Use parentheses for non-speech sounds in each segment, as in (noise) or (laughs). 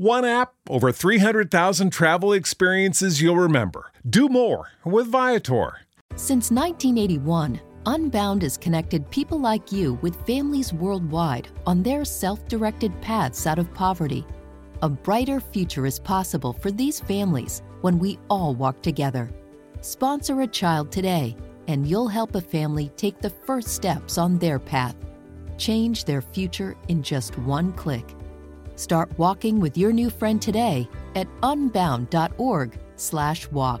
One app, over 300,000 travel experiences you'll remember. Do more with Viator. Since 1981, Unbound has connected people like you with families worldwide on their self directed paths out of poverty. A brighter future is possible for these families when we all walk together. Sponsor a child today, and you'll help a family take the first steps on their path. Change their future in just one click. Start walking with your new friend today at unbound.org/walk.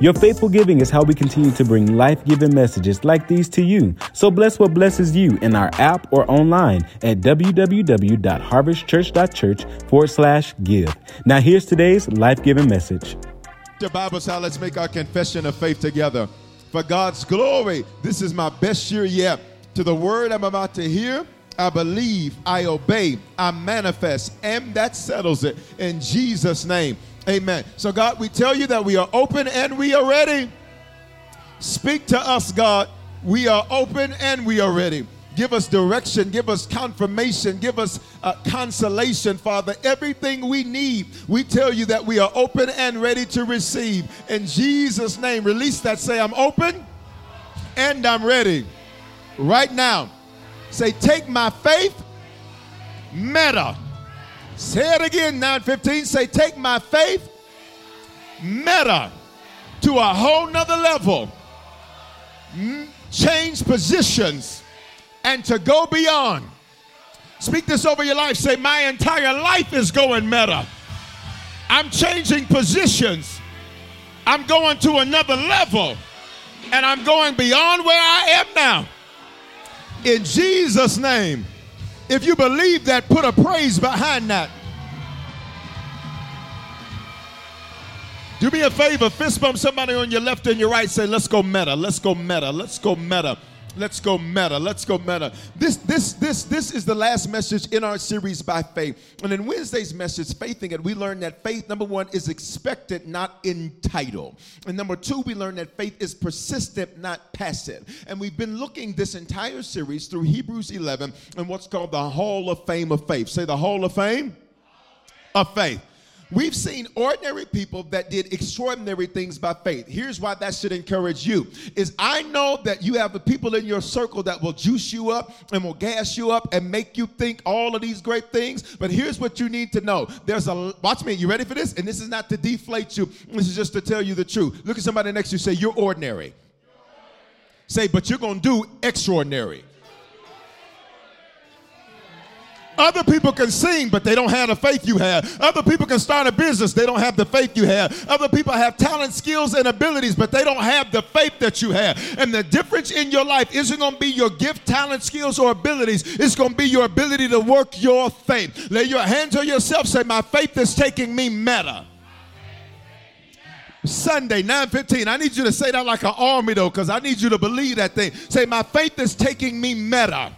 Your faithful giving is how we continue to bring life giving messages like these to you. So bless what blesses you in our app or online at www.harvestchurch.church forward slash give. Now, here's today's life giving message. The Bible says, let's make our confession of faith together. For God's glory, this is my best year yet. To the word I'm about to hear, I believe, I obey, I manifest, and that settles it in Jesus' name. Amen. So, God, we tell you that we are open and we are ready. Speak to us, God. We are open and we are ready. Give us direction, give us confirmation, give us uh, consolation, Father. Everything we need, we tell you that we are open and ready to receive. In Jesus' name, release that. Say, I'm open and I'm ready. Right now, say, take my faith, meta. Say it again, 915. Say, take my faith, meta, to a whole nother level. Mm, change positions and to go beyond. Speak this over your life. Say, My entire life is going meta. I'm changing positions. I'm going to another level. And I'm going beyond where I am now. In Jesus' name. If you believe that, put a praise behind that. Do me a favor, fist bump somebody on your left and your right. Say, let's go meta, let's go meta, let's go meta. Let's go meta. Let's go meta. This, this, this, this is the last message in our series by faith. And in Wednesday's message, Faithing It, we learned that faith, number one, is expected, not entitled. And number two, we learned that faith is persistent, not passive. And we've been looking this entire series through Hebrews 11 and what's called the Hall of Fame of Faith. Say the Hall of Fame of Faith. We've seen ordinary people that did extraordinary things by faith. Here's why that should encourage you. Is I know that you have the people in your circle that will juice you up and will gas you up and make you think all of these great things. But here's what you need to know. There's a watch me, you ready for this? And this is not to deflate you. This is just to tell you the truth. Look at somebody next to you say you're ordinary. Say, but you're to do extraordinary. Other people can sing, but they don't have the faith you have. Other people can start a business, they don't have the faith you have. Other people have talent, skills, and abilities, but they don't have the faith that you have. And the difference in your life isn't going to be your gift, talent, skills, or abilities. It's going to be your ability to work your faith. Lay your hands on yourself, say, My faith is taking me meta. Sunday, 9:15. I need you to say that like an army though, because I need you to believe that thing. Say, my faith is taking me meta.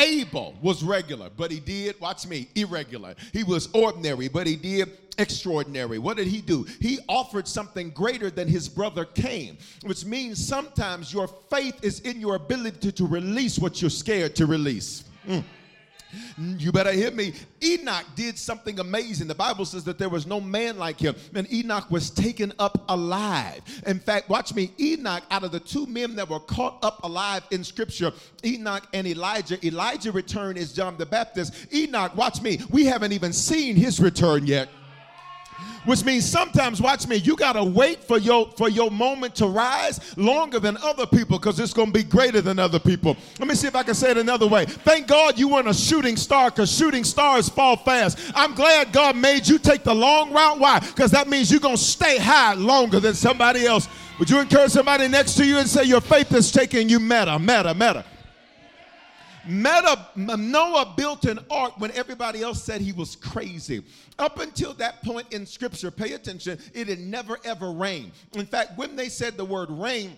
Abel was regular, but he did, watch me, irregular. He was ordinary, but he did extraordinary. What did he do? He offered something greater than his brother Cain, which means sometimes your faith is in your ability to, to release what you're scared to release. Mm. Mm, you better hear me. Enoch did something amazing. The Bible says that there was no man like him, and Enoch was taken up alive. In fact, watch me. Enoch, out of the two men that were caught up alive in Scripture, Enoch and Elijah, Elijah returned as John the Baptist. Enoch, watch me. We haven't even seen his return yet. Which means sometimes watch me you got to wait for your for your moment to rise longer than other people because it's going to be greater than other people. Let me see if i can say it another way. Thank god you weren't a shooting star because shooting stars fall fast. I'm glad god made you take the long route. Why? Because that means you're going to stay high longer than somebody else. Would you encourage somebody next to you and say your faith is taking you meta meta meta Meta, Noah built an ark when everybody else said he was crazy. Up until that point in scripture, pay attention, it had never ever rained. In fact, when they said the word rain,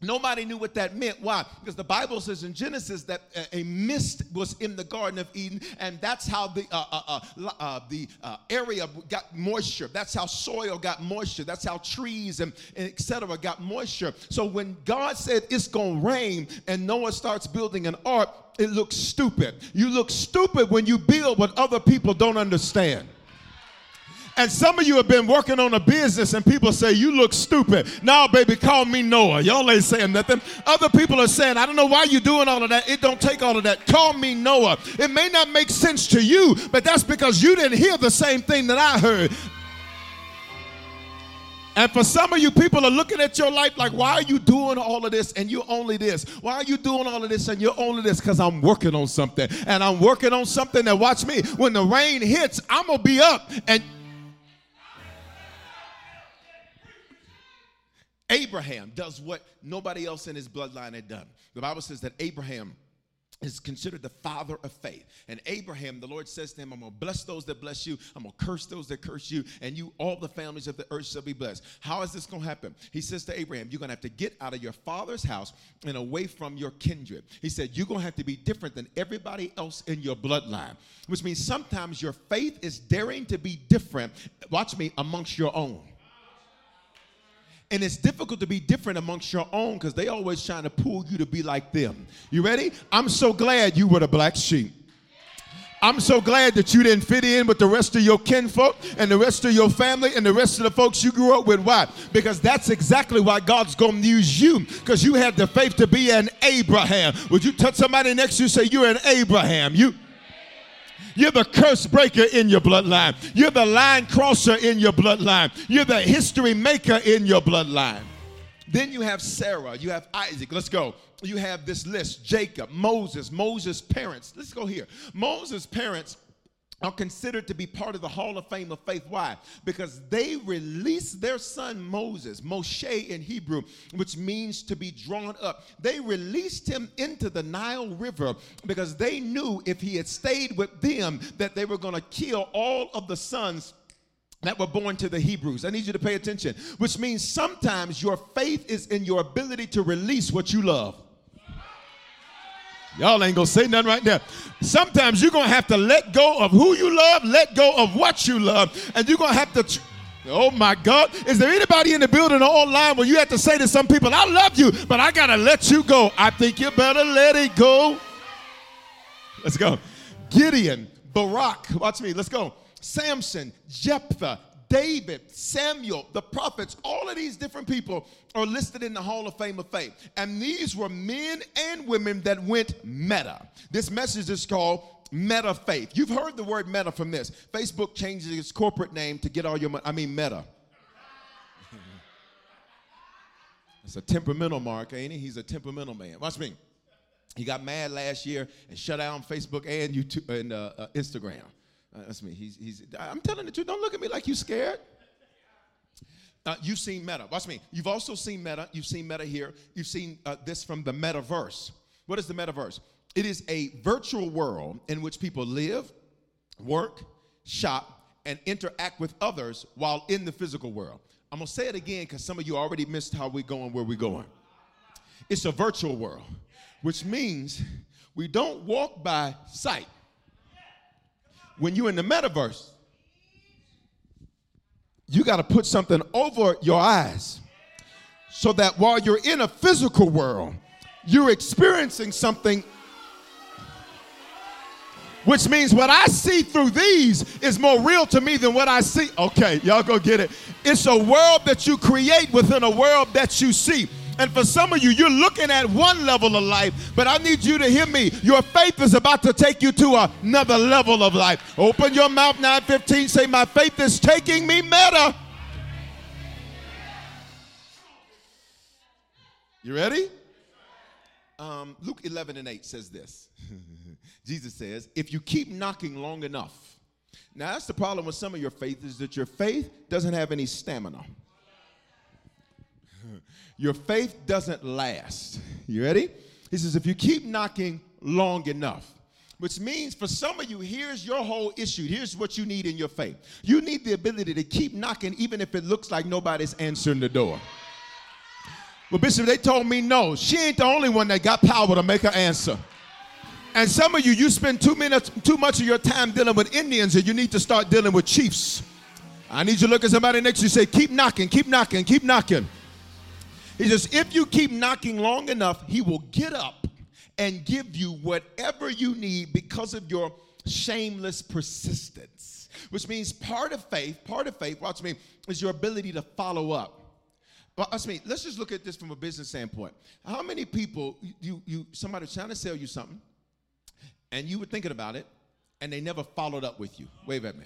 Nobody knew what that meant. Why? Because the Bible says in Genesis that a mist was in the Garden of Eden, and that's how the uh, uh, uh, uh the uh, area got moisture. That's how soil got moisture. That's how trees and, and etc. got moisture. So when God said it's gonna rain, and Noah starts building an ark, it looks stupid. You look stupid when you build what other people don't understand. And some of you have been working on a business and people say, You look stupid. Now, baby, call me Noah. Y'all ain't saying nothing. Other people are saying, I don't know why you're doing all of that. It don't take all of that. Call me Noah. It may not make sense to you, but that's because you didn't hear the same thing that I heard. And for some of you, people are looking at your life like, why are you doing all of this and you're only this? Why are you doing all of this and you're only this? Because I'm working on something. And I'm working on something that, watch me, when the rain hits, I'm going to be up. And Abraham does what nobody else in his bloodline had done. The Bible says that Abraham is considered the father of faith. And Abraham, the Lord says to him, I'm going to bless those that bless you. I'm going to curse those that curse you. And you, all the families of the earth shall be blessed. How is this going to happen? He says to Abraham, You're going to have to get out of your father's house and away from your kindred. He said, You're going to have to be different than everybody else in your bloodline, which means sometimes your faith is daring to be different. Watch me, amongst your own. And it's difficult to be different amongst your own because they always trying to pull you to be like them. You ready? I'm so glad you were the black sheep. I'm so glad that you didn't fit in with the rest of your kinfolk and the rest of your family and the rest of the folks you grew up with. Why? Because that's exactly why God's going to use you because you had the faith to be an Abraham. Would you touch somebody next to you say, You're an Abraham? You you're the curse breaker in your bloodline. You're the line crosser in your bloodline. You're the history maker in your bloodline. Then you have Sarah, you have Isaac. Let's go. You have this list Jacob, Moses, Moses' parents. Let's go here. Moses' parents are considered to be part of the Hall of Fame of Faith. Why? Because they released their son Moses, Moshe in Hebrew, which means to be drawn up. They released him into the Nile River because they knew if he had stayed with them that they were going to kill all of the sons that were born to the Hebrews. I need you to pay attention, which means sometimes your faith is in your ability to release what you love. Y'all ain't gonna say nothing right now. Sometimes you're gonna have to let go of who you love, let go of what you love, and you're gonna have to. Tr- oh my God. Is there anybody in the building or online where you have to say to some people, I love you, but I gotta let you go? I think you better let it go. Let's go. Gideon, Barak, watch me, let's go. Samson, Jephthah, David, Samuel, the prophets, all of these different people are listed in the Hall of Fame of Faith. And these were men and women that went meta. This message is called Meta Faith. You've heard the word meta from this. Facebook changes its corporate name to get all your money. I mean, meta. (laughs) It's a temperamental mark, ain't he? He's a temperamental man. Watch me. He got mad last year and shut down Facebook and YouTube and uh, uh, Instagram. Uh, that's me. He's, he's, I'm telling the truth. Don't look at me like you're scared. Uh, you've seen Meta. Watch me. You've also seen Meta. You've seen Meta here. You've seen uh, this from the metaverse. What is the metaverse? It is a virtual world in which people live, work, shop, and interact with others while in the physical world. I'm going to say it again because some of you already missed how we're going, where we're going. It's a virtual world, which means we don't walk by sight when you're in the metaverse, you got to put something over your eyes so that while you're in a physical world, you're experiencing something which means what I see through these is more real to me than what I see. Okay, y'all go get it. It's a world that you create within a world that you see. And for some of you, you're looking at one level of life, but I need you to hear me. Your faith is about to take you to another level of life. Open your mouth 915, say, My faith is taking me meta. You ready? Um, Luke 11 and 8 says this. (laughs) Jesus says, If you keep knocking long enough, now that's the problem with some of your faith is that your faith doesn't have any stamina. Your faith doesn't last. You ready? He says, if you keep knocking long enough, which means for some of you, here's your whole issue. Here's what you need in your faith. You need the ability to keep knocking, even if it looks like nobody's answering the door. Well, Bishop, they told me no. She ain't the only one that got power to make her answer. And some of you, you spend too, minutes, too much of your time dealing with Indians, and you need to start dealing with chiefs. I need you to look at somebody next to you say, Keep knocking, keep knocking, keep knocking. He says, If you keep knocking long enough, he will get up and give you whatever you need because of your shameless persistence. Which means part of faith, part of faith, watch me, is your ability to follow up. Watch me. Let's just look at this from a business standpoint. How many people you you somebody trying to sell you something, and you were thinking about it, and they never followed up with you? Wave at me.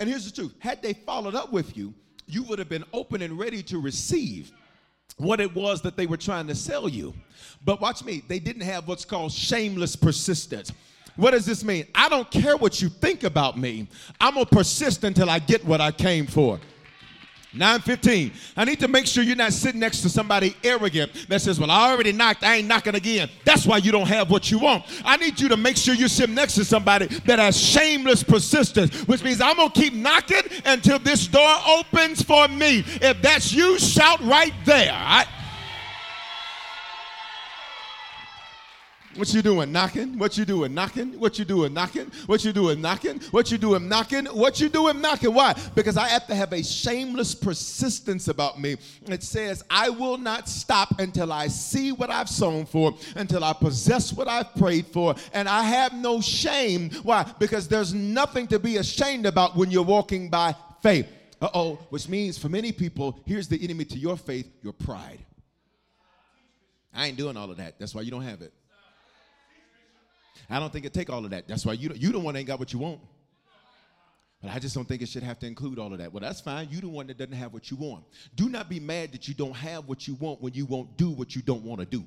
And here's the truth: had they followed up with you, you would have been open and ready to receive what it was that they were trying to sell you. But watch me, they didn't have what's called shameless persistence. What does this mean? I don't care what you think about me. I'm going to persist until I get what I came for. 915. I need to make sure you're not sitting next to somebody arrogant that says, Well, I already knocked, I ain't knocking again. That's why you don't have what you want. I need you to make sure you're sitting next to somebody that has shameless persistence, which means I'm gonna keep knocking until this door opens for me. If that's you, shout right there. What you doing knocking? What you doing knocking? What you doing knocking? What you doing knocking? What you doing knocking? What you doing knocking? Why? Because I have to have a shameless persistence about me. It says, I will not stop until I see what I've sown for, until I possess what I've prayed for, and I have no shame. Why? Because there's nothing to be ashamed about when you're walking by faith. Uh oh, which means for many people, here's the enemy to your faith your pride. I ain't doing all of that. That's why you don't have it. I don't think it take all of that. That's why you you the one ain't got what you want. But I just don't think it should have to include all of that. Well, that's fine. You the one that doesn't have what you want. Do not be mad that you don't have what you want when you won't do what you don't want to do.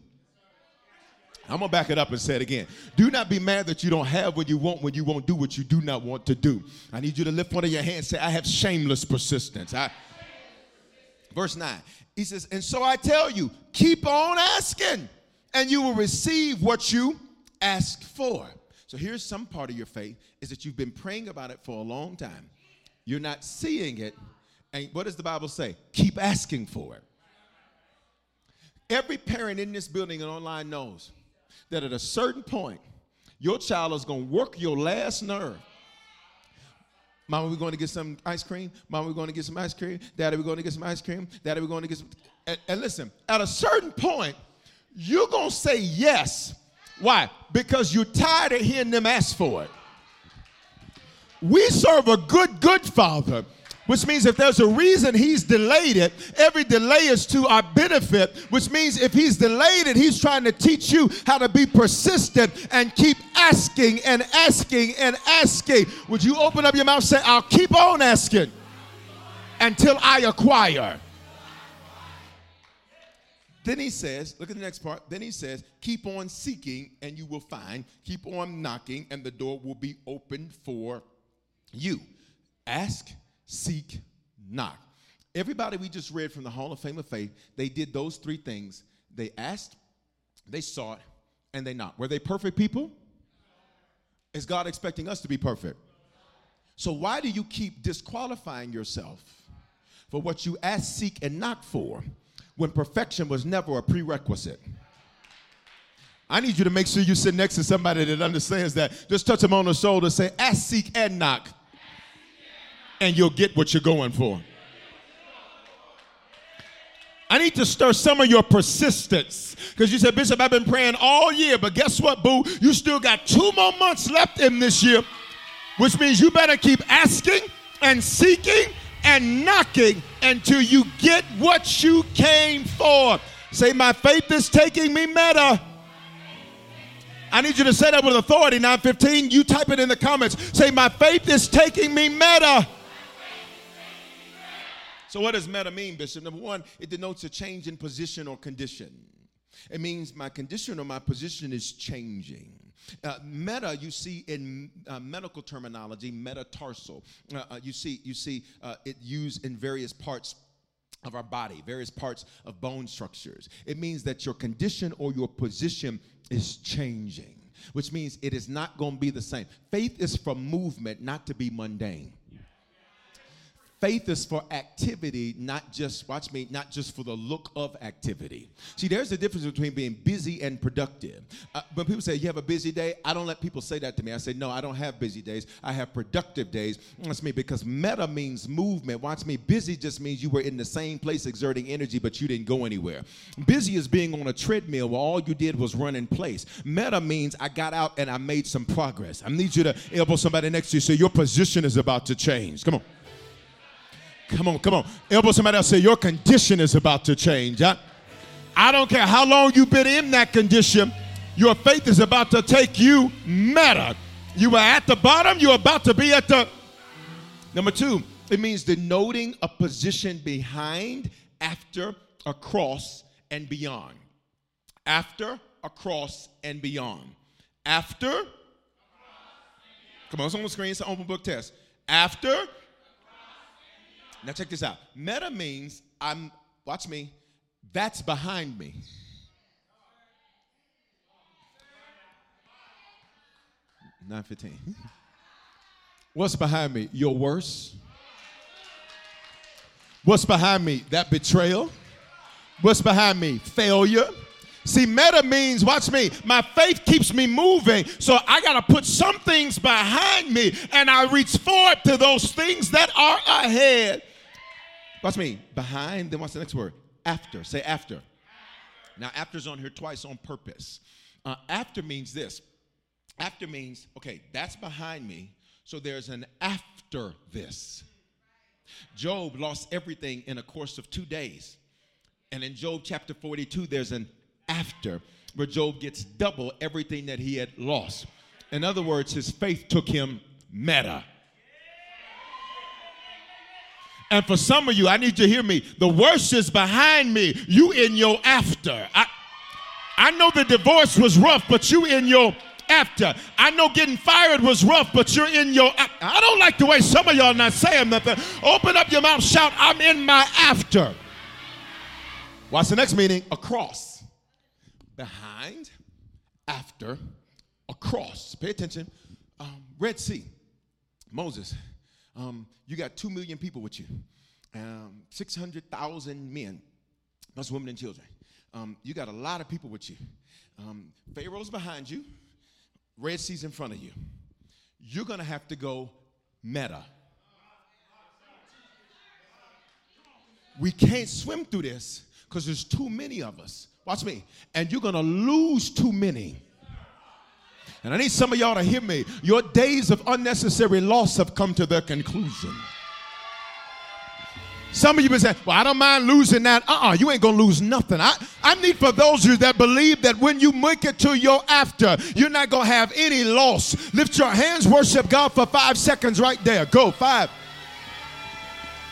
I'm gonna back it up and say it again. Do not be mad that you don't have what you want when you won't do what you do not want to do. I need you to lift one of your hands. Say, I have shameless persistence. I, verse 9. He says, and so I tell you, keep on asking, and you will receive what you ask for. So here's some part of your faith is that you've been praying about it for a long time. You're not seeing it. And what does the Bible say? Keep asking for it. Every parent in this building and online knows that at a certain point, your child is going to work your last nerve. Mama, we're going to get some ice cream. Mama, we're going to get some ice cream. Daddy, we're going to get some ice cream. Daddy, we're going to get some. And, and listen, at a certain point, you're going to say yes why? Because you're tired of hearing them ask for it. We serve a good, good father, which means if there's a reason he's delayed it, every delay is to our benefit, which means if he's delayed it, he's trying to teach you how to be persistent and keep asking and asking and asking. Would you open up your mouth and say, I'll keep on asking until I acquire? Then he says, look at the next part. Then he says, keep on seeking and you will find. Keep on knocking and the door will be opened for you. Ask, seek, knock. Everybody we just read from the Hall of Fame of Faith, they did those three things. They asked, they sought, and they knocked. Were they perfect people? Is God expecting us to be perfect? So why do you keep disqualifying yourself for what you ask, seek, and knock for? When perfection was never a prerequisite. I need you to make sure you sit next to somebody that understands that. Just touch them on the shoulder, say, ask, seek, and knock, and you'll get what you're going for. I need to stir some of your persistence. Because you said, Bishop, I've been praying all year, but guess what, boo? You still got two more months left in this year, which means you better keep asking and seeking and knocking until you get what you came for. Say, my faith is taking me meta. I need you to say that with authority. 915, you type it in the comments. Say, my faith is taking me meta. So, what does meta mean, Bishop? Number one, it denotes a change in position or condition. It means my condition or my position is changing. Uh, meta, you see in uh, medical terminology, metatarsal. Uh, uh you see, you see uh, it used in various parts of our body, various parts of bone structures. It means that your condition or your position is changing, which means it is not going to be the same. Faith is for movement, not to be mundane. Faith is for activity, not just, watch me, not just for the look of activity. See, there's a difference between being busy and productive. Uh, when people say, You have a busy day, I don't let people say that to me. I say, No, I don't have busy days. I have productive days. That's me because meta means movement. Watch me, busy just means you were in the same place exerting energy, but you didn't go anywhere. Busy is being on a treadmill where all you did was run in place. Meta means I got out and I made some progress. I need you to elbow somebody next to you, say, Your position is about to change. Come on. Come on, come on. Elbow somebody else say, Your condition is about to change. I, I don't care how long you've been in that condition, your faith is about to take you meta. You were at the bottom, you're about to be at the. Number two, it means denoting a position behind, after, across, and beyond. After, across, and beyond. After, come on, it's on the screen, it's an open book test. After, now check this out. Meta means I'm, watch me, that's behind me. Nine fifteen. What's behind me? Your worst. What's behind me? That betrayal. What's behind me? Failure. See, meta means, watch me, my faith keeps me moving. So I got to put some things behind me and I reach forward to those things that are ahead. Watch me. Behind, then what's the next word? After. Say after. Now, after's on here twice on purpose. Uh, after means this. After means, okay, that's behind me, so there's an after this. Job lost everything in a course of two days. And in Job chapter 42, there's an after where Job gets double everything that he had lost. In other words, his faith took him meta. And for some of you, I need you to hear me. The worst is behind me. You in your after. I, I know the divorce was rough, but you in your after. I know getting fired was rough, but you're in your after. I don't like the way some of y'all not saying nothing. Open up your mouth, shout, I'm in my after. What's the next meaning? Across. Behind, after, across. Pay attention. Um, Red Sea. Moses um, you got 2 million people with you, um, 600,000 men, plus women and children. Um, you got a lot of people with you. Um, Pharaoh's behind you, Red Sea's in front of you. You're going to have to go meta. We can't swim through this because there's too many of us. Watch me. And you're going to lose too many. And I need some of y'all to hear me. Your days of unnecessary loss have come to their conclusion. Some of you been saying, Well, I don't mind losing that. Uh uh-uh, uh you ain't gonna lose nothing. I, I need for those of you that believe that when you make it to your after, you're not gonna have any loss. Lift your hands, worship God for five seconds right there. Go. Five,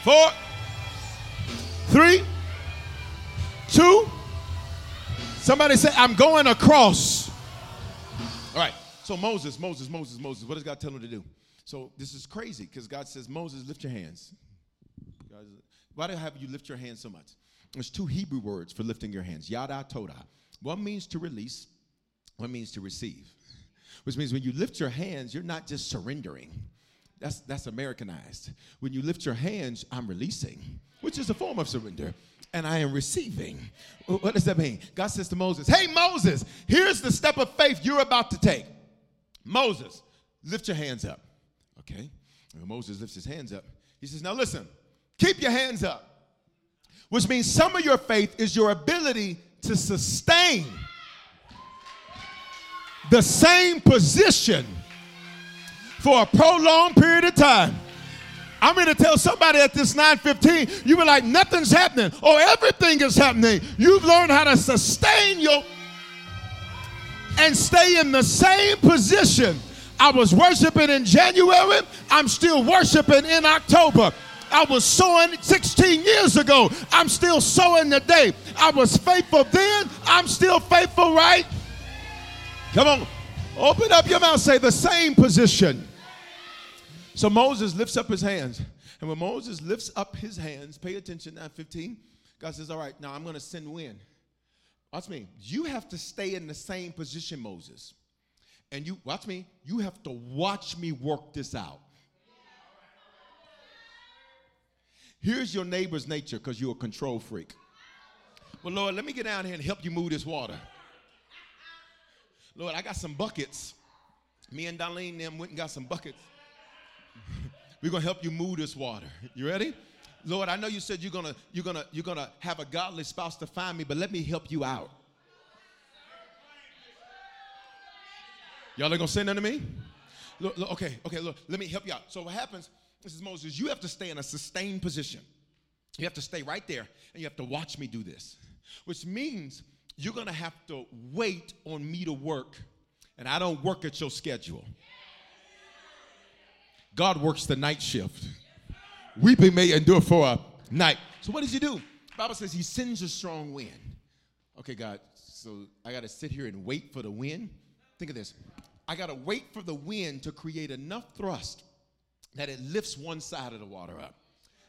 four, three, two. Somebody say, I'm going across. So Moses, Moses, Moses, Moses. What does God tell him to do? So this is crazy because God says, Moses, lift your hands. Why do I have you lift your hands so much? There's two Hebrew words for lifting your hands. Yada toda. One means to release, one means to receive. Which means when you lift your hands, you're not just surrendering. That's that's Americanized. When you lift your hands, I'm releasing, which is a form of surrender and I am receiving. What does that mean? God says to Moses, Hey, Moses, here's the step of faith you're about to take. Moses, lift your hands up. Okay. When Moses lifts his hands up, he says, Now listen, keep your hands up, which means some of your faith is your ability to sustain the same position for a prolonged period of time. I'm going to tell somebody at this 915, you were like, nothing's happening or everything is happening. You've learned how to sustain your and stay in the same position. I was worshiping in January, I'm still worshiping in October. I was sowing 16 years ago. I'm still sowing today. I was faithful then. I'm still faithful, right? Come on. Open up your mouth. Say the same position. So Moses lifts up his hands. And when Moses lifts up his hands, pay attention now, 15. God says, All right, now I'm going to send wind. Watch me. You have to stay in the same position, Moses. And you, watch me, you have to watch me work this out. Here's your neighbor's nature because you're a control freak. Well, Lord, let me get down here and help you move this water. Lord, I got some buckets. Me and Darlene them went and got some buckets. (laughs) We're gonna help you move this water. You ready? Lord, I know you said you're gonna you're gonna you're gonna have a godly spouse to find me, but let me help you out. Y'all ain't gonna say nothing to me? Look, look, okay, okay, look, let me help you out. So what happens is Moses, you have to stay in a sustained position. You have to stay right there and you have to watch me do this, which means you're gonna have to wait on me to work, and I don't work at your schedule. God works the night shift. Weeping may endure for a night. So what does he do? The Bible says he sends a strong wind. Okay, God, so I gotta sit here and wait for the wind. Think of this. I gotta wait for the wind to create enough thrust that it lifts one side of the water up.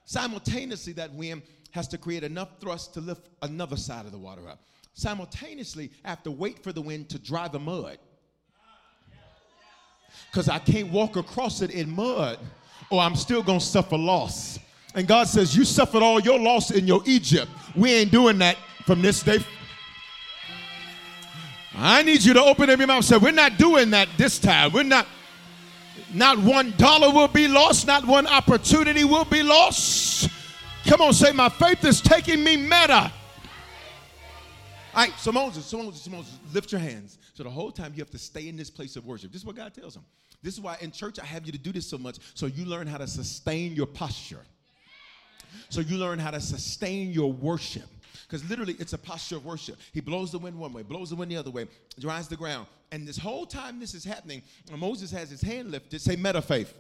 Simultaneously, that wind has to create enough thrust to lift another side of the water up. Simultaneously, I have to wait for the wind to dry the mud. Because I can't walk across it in mud or I'm still going to suffer loss. And God says, You suffered all your loss in your Egypt. We ain't doing that from this day. I need you to open up your mouth and say, We're not doing that this time. We're not. Not one dollar will be lost, not one opportunity will be lost. Come on, say, My faith is taking me meta. All right, so Moses, so Moses, so Moses, lift your hands. So the whole time you have to stay in this place of worship. This is what God tells him. This is why in church I have you to do this so much, so you learn how to sustain your posture. So you learn how to sustain your worship. Because literally, it's a posture of worship. He blows the wind one way, blows the wind the other way, dries the ground. And this whole time this is happening, Moses has his hand lifted, say meta faith.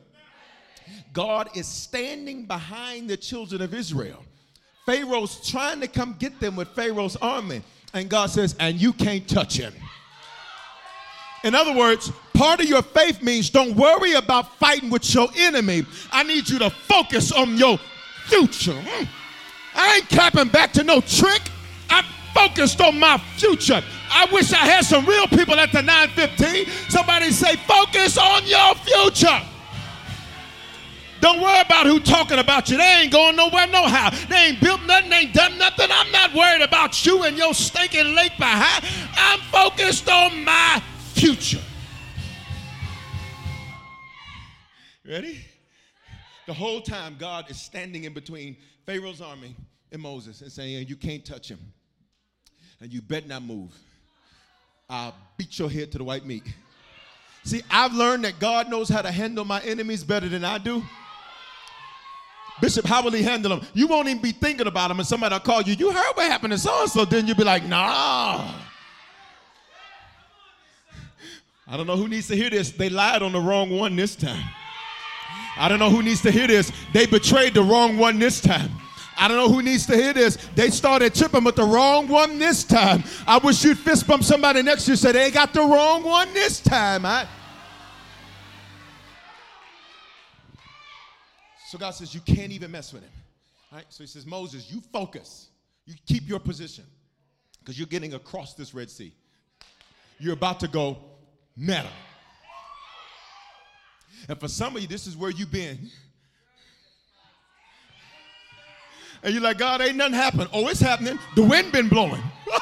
God is standing behind the children of Israel. Pharaoh's trying to come get them with Pharaoh's army. And God says, and you can't touch him. In other words, part of your faith means don't worry about fighting with your enemy. I need you to focus on your future. Hmm. I ain't clapping back to no trick. I'm focused on my future. I wish I had some real people at the 915. Somebody say, focus on your future. Don't worry about who talking about you. They ain't going nowhere, no how. They ain't built nothing, they ain't done nothing. I'm not worried about you and your stinking lake behind. I'm focused on my future. Ready? The whole time, God is standing in between Pharaoh's army and Moses and saying, You can't touch him. And you better not move. I'll beat your head to the white meat. See, I've learned that God knows how to handle my enemies better than I do. Bishop, how will he handle them? You won't even be thinking about them, and somebody will call you. You heard what happened to so and so. Then you'll be like, Nah. I don't know who needs to hear this. They lied on the wrong one this time. I don't know who needs to hear this. They betrayed the wrong one this time. I don't know who needs to hear this. They started tripping with the wrong one this time. I wish you'd fist bump somebody next to you say, they got the wrong one this time. I... So God says, you can't even mess with him. Right? So he says, Moses, you focus. You keep your position because you're getting across this Red Sea. You're about to go meta. And for some of you, this is where you've been. And you're like, God, ain't nothing happened. Oh, it's happening. The wind been blowing. (laughs)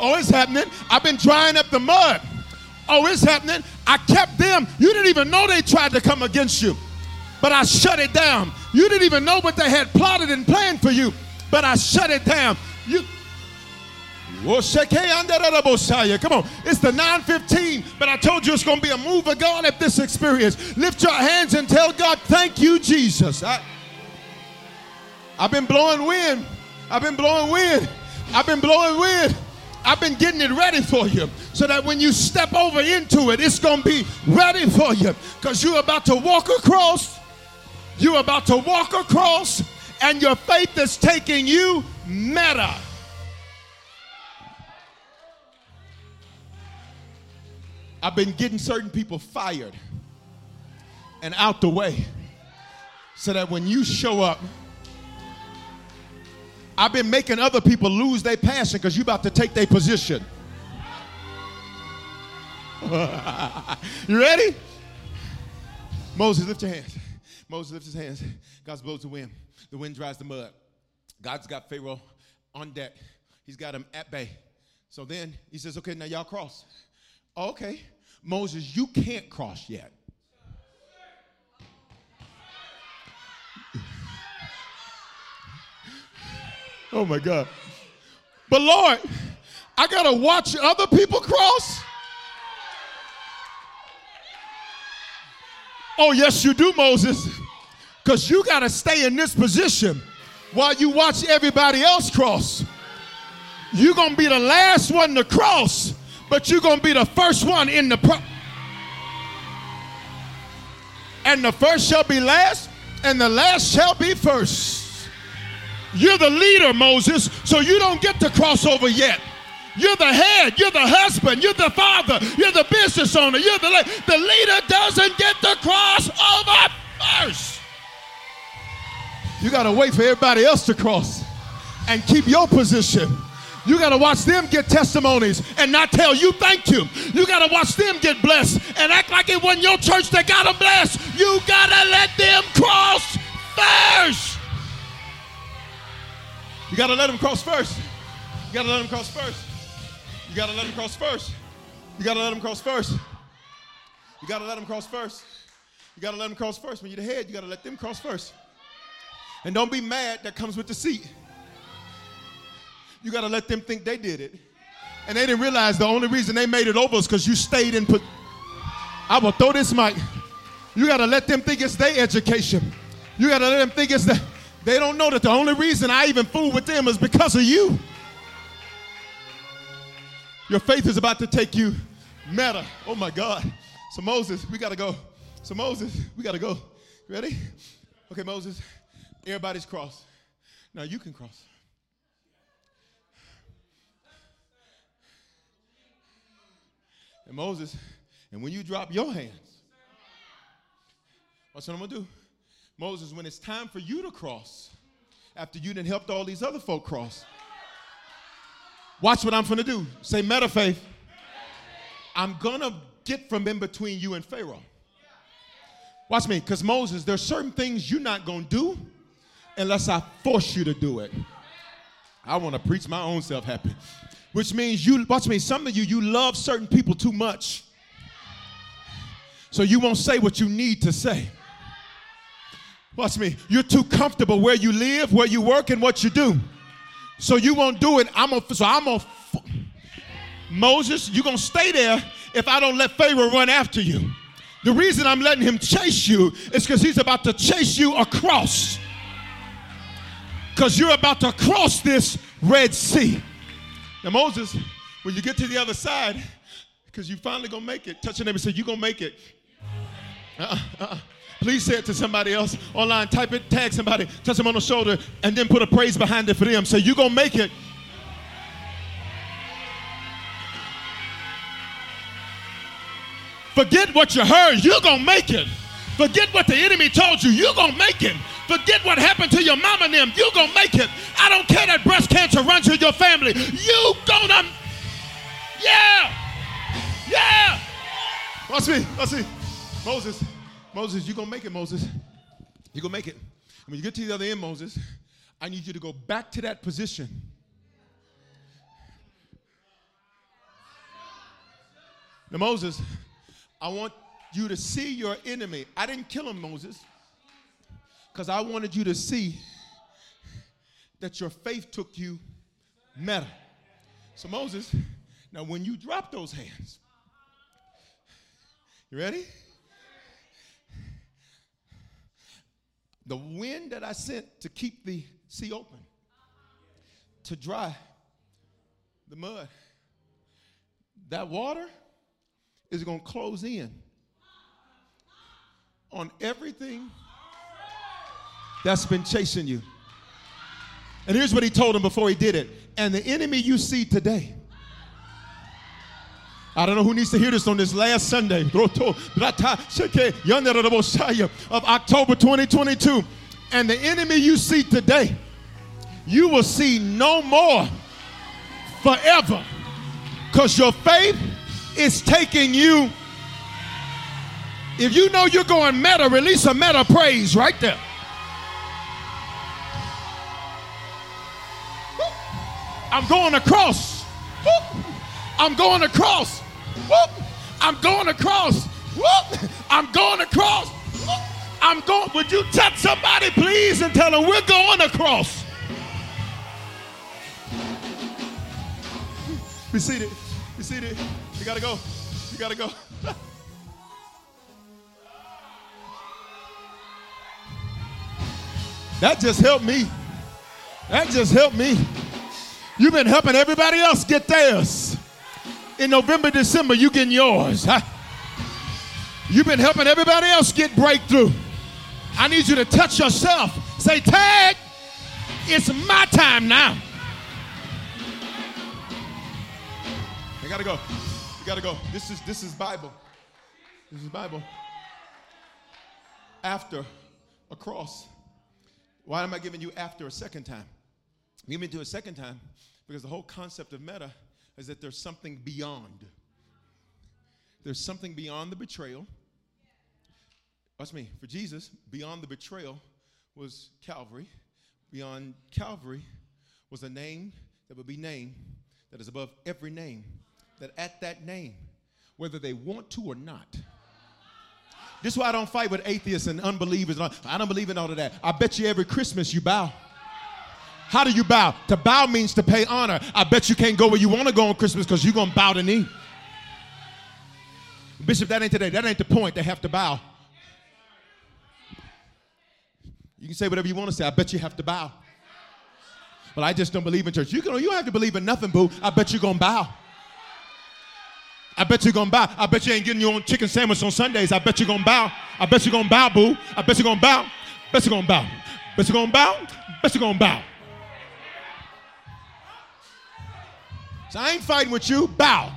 oh, it's happening. I've been drying up the mud. Oh, it's happening. I kept them. You didn't even know they tried to come against you. But I shut it down. You didn't even know what they had plotted and planned for you. But I shut it down. You Come on, it's the 915, but I told you it's going to be a move of God at this experience. Lift your hands and tell God, Thank you, Jesus. I, I've been blowing wind. I've been blowing wind. I've been blowing wind. I've been getting it ready for you so that when you step over into it, it's going to be ready for you because you're about to walk across. You're about to walk across, and your faith is taking you meta. I've been getting certain people fired and out the way so that when you show up, I've been making other people lose their passion because you're about to take their position. (laughs) you ready? Moses, lift your hands. Moses lifts his hands. God's blows the wind. The wind dries the mud. God's got Pharaoh on deck. He's got him at bay. So then he says, okay, now y'all cross. Oh, okay. Moses, you can't cross yet. (laughs) Oh my God. But Lord, I got to watch other people cross. Oh, yes, you do, Moses. Because you got to stay in this position while you watch everybody else cross. You're going to be the last one to cross, but you're going to be the first one in the pro. And the first shall be last, and the last shall be first. You're the leader, Moses, so you don't get to cross over yet. You're the head, you're the husband, you're the father, you're the business owner, you're the le- the leader doesn't get to cross over first. You got to wait for everybody else to cross and keep your position. You got to watch them get testimonies and not tell you thank you. You got to watch them get blessed and act like it wasn't your church that got them blessed. You got to let them cross first. You got to let them cross first. You got to let them cross first. You got to let them cross first. You got to let them cross first. You got to let them cross first. You got to let them cross first. When you're the head, you got to let them cross first. And don't be mad that comes with the seat. You got to let them think they did it. And they didn't realize the only reason they made it over is because you stayed in put. I will throw this mic. You got to let them think it's their education. You got to let them think it's that. They don't know that the only reason I even fool with them is because of you. Your faith is about to take you meta. Oh my God. So Moses, we got to go. So Moses, we got to go. Ready? Okay, Moses, everybody's crossed. Now you can cross. And Moses, and when you drop your hands, what's what I'm gonna do? Moses, when it's time for you to cross, after you done helped all these other folk cross, watch what I'm gonna do. Say meta faith. I'm gonna get from in between you and Pharaoh. Watch me, because Moses, there's certain things you're not gonna do unless I force you to do it. I want to preach my own self happy. Which means you, watch me, some of you, you love certain people too much. So you won't say what you need to say. Watch me, you're too comfortable where you live, where you work, and what you do. So you won't do it. I'm a, so I'm a, Moses, you're going to stay there if I don't let Pharaoh run after you. The reason I'm letting him chase you is because he's about to chase you across. Because you're about to cross this Red Sea. Now, Moses, when you get to the other side, because you finally gonna make it, touch your neighbor and say, You're gonna make it. Uh-uh, uh-uh. Please say it to somebody else online. Type it, tag somebody, touch them on the shoulder, and then put a praise behind it for them. Say, You're gonna make it. Forget what you heard, you're gonna make it. Forget what the enemy told you, you're gonna make it. Forget what happened to your mama and them, you're gonna make it. I don't care that breast cancer runs through your family, you gonna, yeah, yeah. Watch me, watch me. Moses, Moses, you're gonna make it, Moses. You're gonna make it. When you get to the other end, Moses, I need you to go back to that position. Now, Moses, I want you to see your enemy. I didn't kill him, Moses, because I wanted you to see that your faith took you meta. So, Moses, now when you drop those hands, you ready? The wind that I sent to keep the sea open to dry the mud. That water is going to close in on everything that's been chasing you. And here's what he told him before he did it. And the enemy you see today. I don't know who needs to hear this on this last Sunday (laughs) of October 2022. And the enemy you see today, you will see no more forever. Because your faith is taking you. If you know you're going meta, release a meta praise right there. I'm going across. I'm going across. I'm going across. I'm going across. I'm going. Would you touch somebody, please, and tell them we're going across? Be seated. Be seated. You gotta go. You gotta go. That just helped me. That just helped me. You've been helping everybody else get theirs. In November, December, you getting yours. Huh? You've been helping everybody else get breakthrough. I need you to touch yourself. Say, tag, it's my time now. I gotta go. You gotta go. This is this is Bible. This is Bible. After a cross. Why am I giving you after a second time? I'm giving it to a second time because the whole concept of meta is that there's something beyond. There's something beyond the betrayal. Watch me. For Jesus, beyond the betrayal was Calvary. Beyond Calvary was a name that would be named that is above every name. That at that name, whether they want to or not, this is why I don't fight with atheists and unbelievers. I don't believe in all of that. I bet you every Christmas you bow. How do you bow? To bow means to pay honor. I bet you can't go where you want to go on Christmas because you're going to bow the knee. Bishop, that ain't today. That ain't the point. They have to bow. You can say whatever you want to say. I bet you have to bow. But I just don't believe in church. You, can, you don't have to believe in nothing, boo. I bet you're going to bow. I bet you're to bow. I bet you ain't getting your own chicken sandwich on Sundays. I bet you're to bow. I bet you're to bow, boo. I bet you're to bow. Bet you're to bow. Bet you're to bow. Bet you're to bow. So I ain't fighting with you. Bow.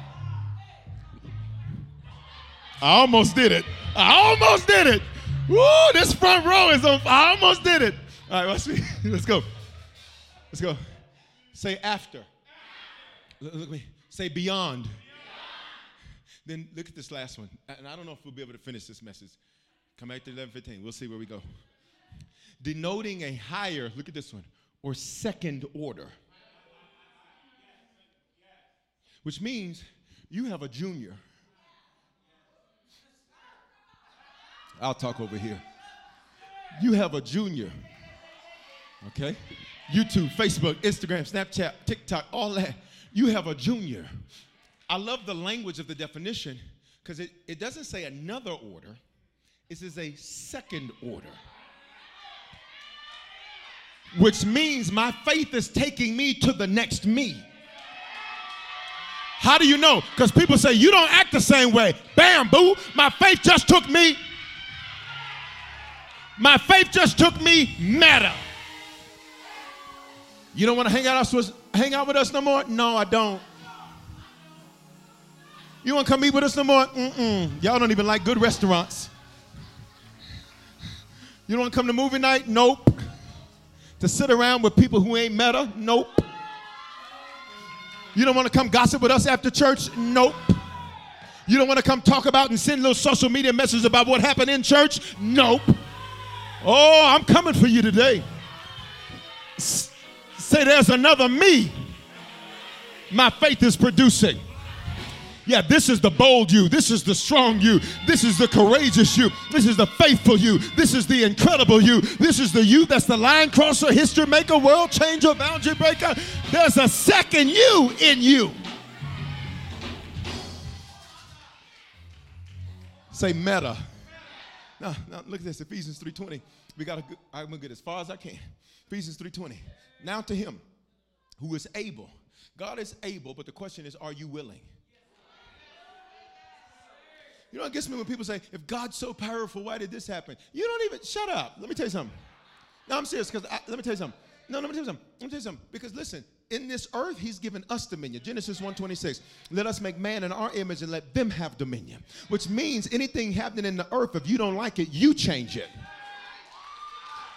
I almost did it. I almost did it. Woo, this front row is on. I almost did it. All right, let's, (laughs) let's go. Let's go. Say after. Look, look at me. Say beyond. Then look at this last one. And I don't know if we'll be able to finish this message. Come back to 11:15. We'll see where we go. Denoting a higher, look at this one, or second order which means you have a junior. I'll talk over here. You have a junior. Okay? YouTube, Facebook, Instagram, Snapchat, TikTok, all that. You have a junior. I love the language of the definition because it, it doesn't say another order, it says a second order. Which means my faith is taking me to the next me. How do you know? Because people say, You don't act the same way. Bam, boo. My faith just took me. My faith just took me meta. You don't want to hang out, with, hang out with us no more? No, I don't. You want to come eat with us no more? Mm-mm. Y'all don't even like good restaurants. You don't want to come to movie night? Nope. To sit around with people who ain't meta? Nope. You don't want to come gossip with us after church? Nope. You don't want to come talk about and send little social media messages about what happened in church? Nope. Oh, I'm coming for you today. S- say there's another me my faith is producing. Yeah, this is the bold you. This is the strong you. This is the courageous you. This is the faithful you. This is the incredible you. This is the you that's the line crosser, history maker, world changer, boundary breaker. There's a second you in you. Say meta. Now, now look at this. Ephesians 3.20. We got I'm to get as far as I can. Ephesians 3.20. Now to him who is able. God is able, but the question is, are you willing? You know what gets me when people say, if God's so powerful, why did this happen? You don't even, shut up. Let me tell you something. No, I'm serious, because let me tell you something. No, let me tell you something. Let me tell you something. Because listen, in this earth, he's given us dominion. Genesis 1:26. Let us make man in our image and let them have dominion. Which means anything happening in the earth, if you don't like it, you change it.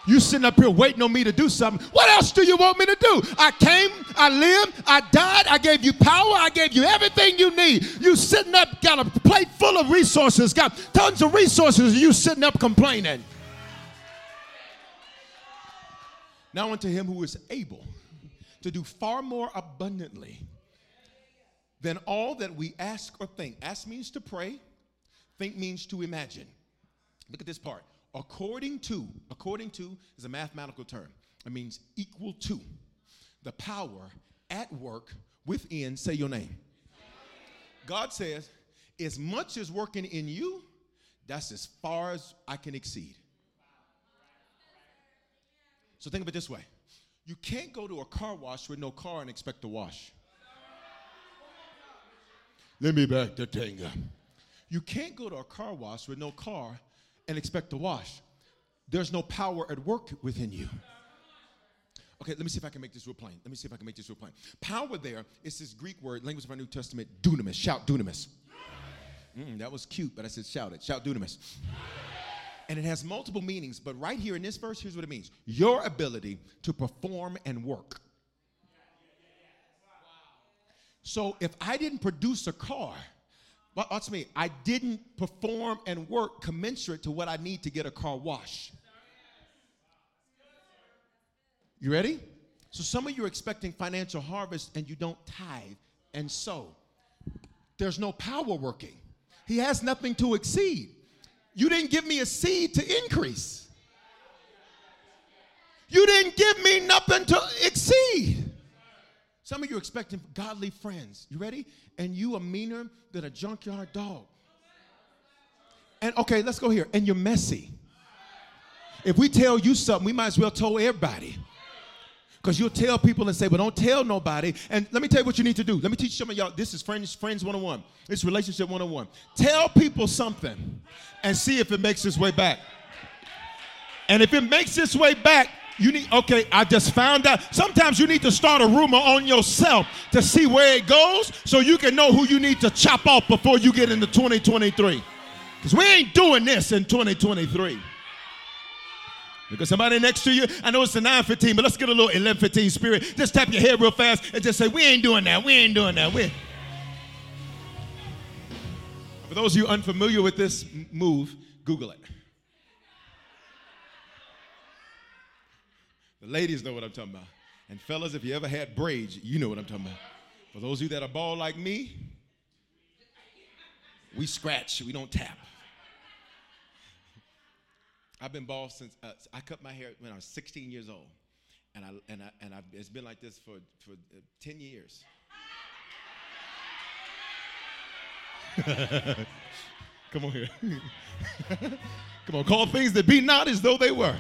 You sitting up here waiting on me to do something. What else do you want me to do? I came, I lived, I died, I gave you power, I gave you everything you need. You sitting up, got a plate full of resources, got tons of resources, you sitting up complaining. Now unto him who is able to do far more abundantly than all that we ask or think. Ask means to pray, think means to imagine. Look at this part. According to, according to is a mathematical term. It means equal to the power at work within, say your name. God says, as much as working in you, that's as far as I can exceed. So think of it this way you can't go to a car wash with no car and expect to wash. Let me back the thing up. You can't go to a car wash with no car and expect to wash. There's no power at work within you. Okay, let me see if I can make this real plain. Let me see if I can make this real plain. Power there is this Greek word, language of our New Testament, dunamis. Shout dunamis. Mm, that was cute, but I said shout it. Shout dunamis and it has multiple meanings, but right here in this verse, here's what it means your ability to perform and work. So if I didn't produce a car, watch me, I didn't perform and work commensurate to what I need to get a car wash. You ready? So some of you are expecting financial harvest and you don't tithe and sow. There's no power working. He has nothing to exceed. You didn't give me a seed to increase. You didn't give me nothing to exceed. Some of you are expecting godly friends. You ready? And you are meaner than a junkyard dog. And okay, let's go here. And you're messy. If we tell you something, we might as well tell everybody. Because you'll tell people and say, but don't tell nobody. And let me tell you what you need to do. Let me teach some of y'all. This is Friends, Friends 101. It's Relationship 101. Tell people something and see if it makes its way back. And if it makes its way back, you need, okay, I just found out. Sometimes you need to start a rumor on yourself to see where it goes so you can know who you need to chop off before you get into 2023. Because we ain't doing this in 2023. Because somebody next to you, I know it's a 915, but let's get a little 1115 spirit. Just tap your head real fast and just say, We ain't doing that. We ain't doing that. We For those of you unfamiliar with this move, Google it. Ladies know what I'm talking about. And fellas, if you ever had braids, you know what I'm talking about. For those of you that are bald like me, we scratch, we don't tap. I've been bald since uh, I cut my hair when I was 16 years old, and I and I and I, it's been like this for for uh, 10 years. (laughs) Come on here. (laughs) Come on, call things that be not as though they were.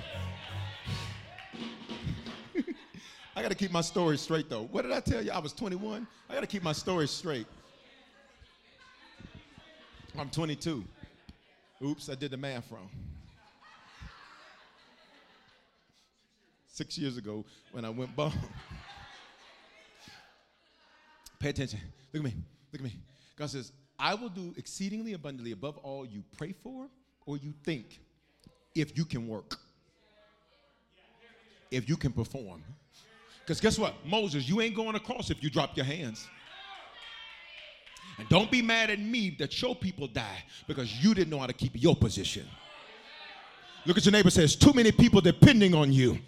I got to keep my story straight though. What did I tell you? I was 21. I got to keep my story straight. I'm 22. Oops, I did the math wrong. six years ago when I went bald. Pay attention. Look at me. Look at me. God says, I will do exceedingly abundantly above all you pray for or you think if you can work, if you can perform. Because guess what? Moses, you ain't going across if you drop your hands. And don't be mad at me that your people die because you didn't know how to keep your position. Look at your neighbor says, too many people depending on you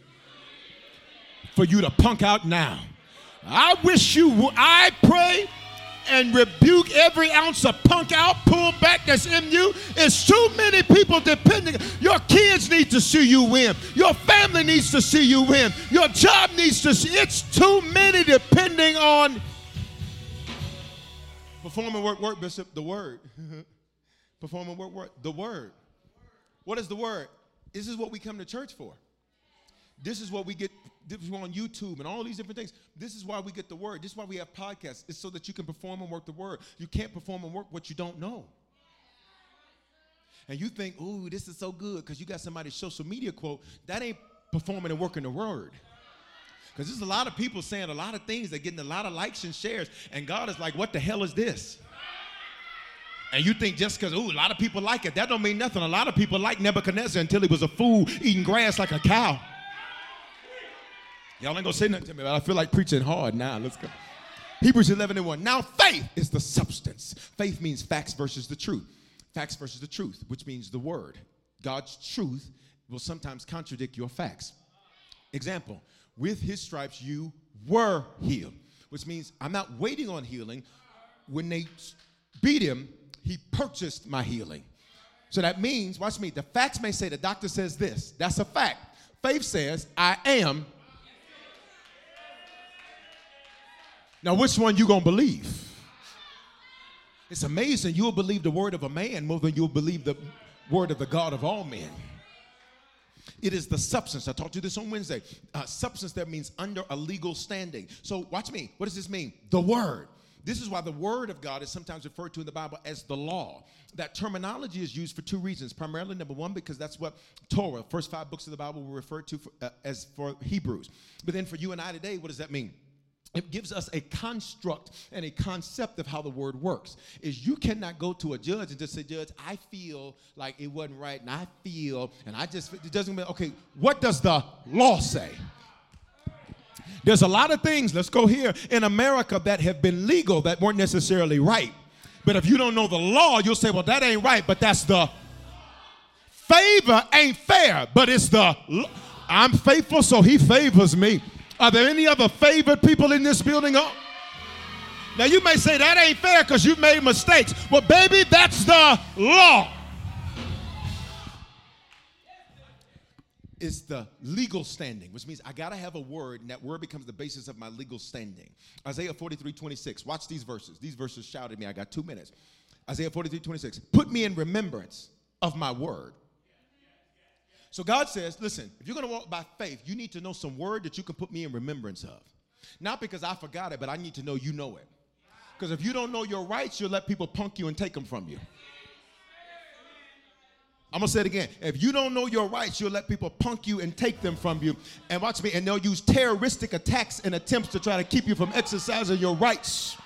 for you to punk out now. I wish you would. I pray and rebuke every ounce of punk out, pull back that's in you. It's too many people depending. Your kids need to see you win. Your family needs to see you win. Your job needs to see. It's too many depending on performing work, work, Bishop. The word. (laughs) performing work, work. The word. What is the word? This is what we come to church for. This is what we get is on YouTube and all these different things. This is why we get the word. This is why we have podcasts. It's so that you can perform and work the word. You can't perform and work what you don't know. And you think, ooh, this is so good because you got somebody's social media quote. That ain't performing and working the word. Because there's a lot of people saying a lot of things that getting a lot of likes and shares. And God is like, what the hell is this? And you think just because, ooh, a lot of people like it, that don't mean nothing. A lot of people like Nebuchadnezzar until he was a fool eating grass like a cow. Y'all ain't gonna say nothing to me, but I feel like preaching hard now. Let's go. Hebrews 11 and 1. Now, faith is the substance. Faith means facts versus the truth. Facts versus the truth, which means the word. God's truth will sometimes contradict your facts. Example, with his stripes you were healed, which means I'm not waiting on healing. When they beat him, he purchased my healing. So that means, watch me, the facts may say the doctor says this. That's a fact. Faith says, I am Now, which one you gonna believe? It's amazing you'll believe the word of a man more than you'll believe the word of the God of all men. It is the substance. I taught you this on Wednesday. Uh, substance that means under a legal standing. So watch me. What does this mean? The word. This is why the word of God is sometimes referred to in the Bible as the law. That terminology is used for two reasons. Primarily, number one, because that's what Torah, first five books of the Bible, were referred to for, uh, as for Hebrews. But then for you and I today, what does that mean? It gives us a construct and a concept of how the word works. Is you cannot go to a judge and just say judge i feel like it wasn't right and i feel and i just it doesn't mean okay what does the law say? There's a lot of things let's go here in america that have been legal that weren't necessarily right. But if you don't know the law you'll say well that ain't right but that's the favor ain't fair but it's the i'm faithful so he favors me are there any other favored people in this building? Oh. Now you may say that ain't fair because you've made mistakes. Well, baby, that's the law. It's the legal standing, which means I gotta have a word, and that word becomes the basis of my legal standing. Isaiah 43, 26. Watch these verses. These verses shouted me. I got two minutes. Isaiah 43, 26. Put me in remembrance of my word so God says, listen, if you're going to walk by faith, you need to know some word that you can put me in remembrance of. Not because I forgot it, but I need to know you know it. Because if you don't know your rights, you'll let people punk you and take them from you. I'm gonna say it again. If you don't know your rights, you'll let people punk you and take them from you. And watch me, and they'll use terroristic attacks and attempts to try to keep you from exercising your rights.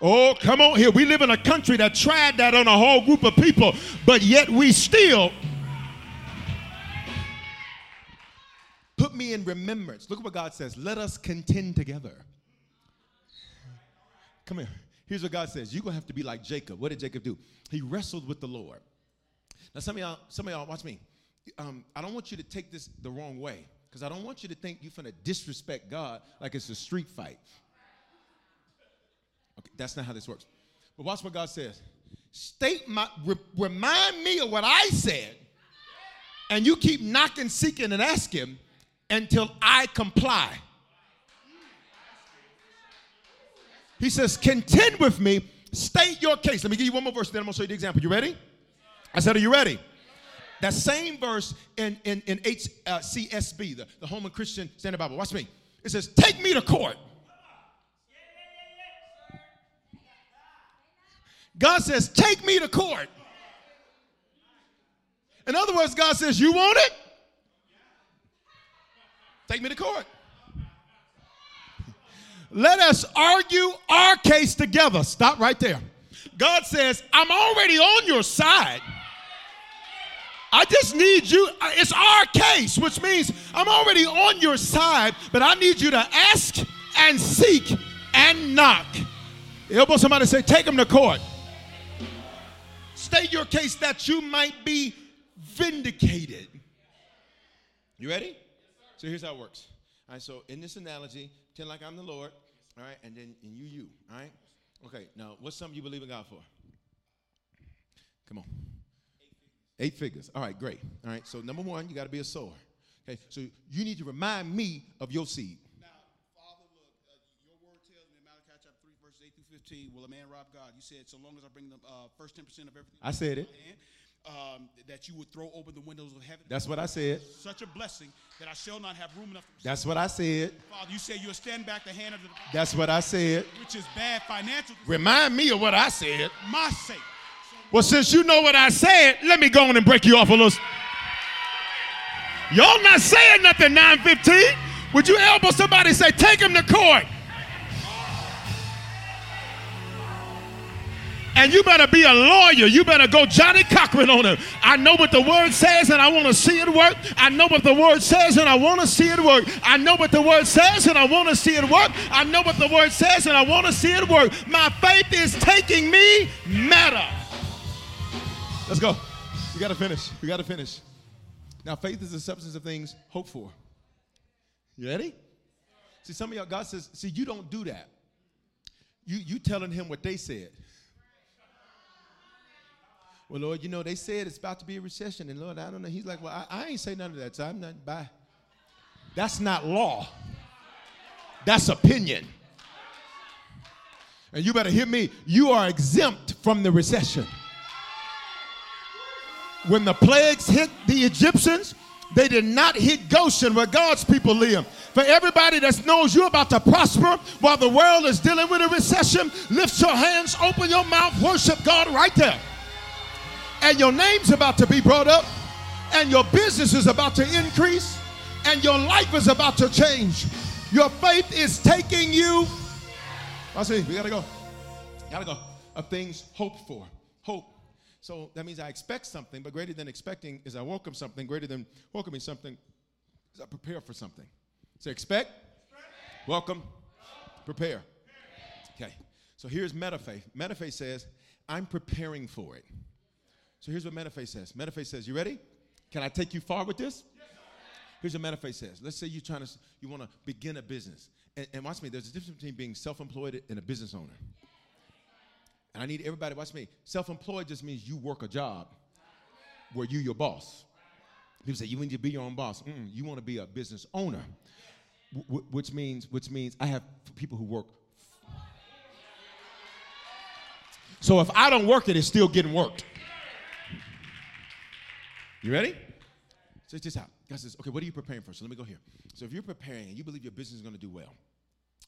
Oh, come on here. We live in a country that tried that on a whole group of people, but yet we still Put me in remembrance. Look at what God says. Let us contend together. Come here. Here's what God says. You're going to have to be like Jacob. What did Jacob do? He wrestled with the Lord. Now, some of y'all, some of y'all, watch me. Um, I don't want you to take this the wrong way because I don't want you to think you're going to disrespect God like it's a street fight. Okay, that's not how this works. But watch what God says. State my, re- remind me of what I said, and you keep knocking, seeking, and asking until I comply. He says, contend with me, state your case. Let me give you one more verse, then I'm gonna show you the example. You ready? I said, Are you ready? That same verse in, in, in HCSB, the, the Holman Christian Standard Bible. Watch me. It says, Take me to court. God says, Take me to court. In other words, God says, You want it? Take me to court. (laughs) Let us argue our case together. Stop right there. God says, I'm already on your side. I just need you. Uh, it's our case, which means I'm already on your side, but I need you to ask and seek and knock. Elbow somebody say, Take them to court. State your case that you might be vindicated. You ready? So here's how it works. All right, so in this analogy, pretend like I'm the Lord, all right, and then and you, you, all right? Okay, now what's something you believe in God for? Come on. Eight figures. Eight figures. All right, great. All right, so number one, you got to be a sower. Okay, so you need to remind me of your seed. Now, Father, look, uh, your word tells me in Malachi chapter 3, verses 8 through 15, will a man rob God? You said, so long as I bring the uh, first 10% of everything. I said it. Um, that you would throw open the windows of heaven. That's what I said. Such a blessing that I shall not have room enough. That's what I said. Father, you say you'll stand back the hand of the That's what I said. which is bad financial Remind me of what I said. my sake. Well, since you know what I said, let me go on and break you off a little. Y'all not saying nothing, 915. Would you elbow somebody say, take him to court? And you better be a lawyer. You better go Johnnie Cochran on him. I know what the word says and I want to see it work. I know what the word says and I want to see it work. I know what the word says and I want to see it work. I know what the word says and I want to see it work. My faith is taking me meta. Let's go. We got to finish. We got to finish. Now, faith is the substance of things hoped for. You ready? See, some of y'all, God says, see, you don't do that. You, you telling him what they said. Well, Lord, you know, they said it's about to be a recession. And Lord, I don't know. He's like, well, I, I ain't say none of that, so I'm not by. That's not law. That's opinion. And you better hear me. You are exempt from the recession. When the plagues hit the Egyptians, they did not hit Goshen where God's people live. For everybody that knows you're about to prosper while the world is dealing with a recession, lift your hands, open your mouth, worship God right there. And your name's about to be brought up, and your business is about to increase, and your life is about to change. Your faith is taking you. I see, we gotta go. Gotta go. Of things hoped for. Hope. So that means I expect something, but greater than expecting is I welcome something. Greater than welcoming something is I prepare for something. So expect, welcome, prepare. Okay. So here's metafaith. Metafaith says, I'm preparing for it. So here's what metafaith says. Metafaith says, you ready? Can I take you far with this? Here's what metafaith says. Let's say you're trying to, you want to begin a business. And, and watch me, there's a difference between being self-employed and a business owner. And I need everybody, watch me. Self employed just means you work a job where you your boss. People say you need to be your own boss. Mm, you want to be a business owner, w- which means which means I have people who work. So if I don't work it, it's still getting worked. You ready? Check this out. God says, okay, what are you preparing for? So let me go here. So if you're preparing and you believe your business is going to do well,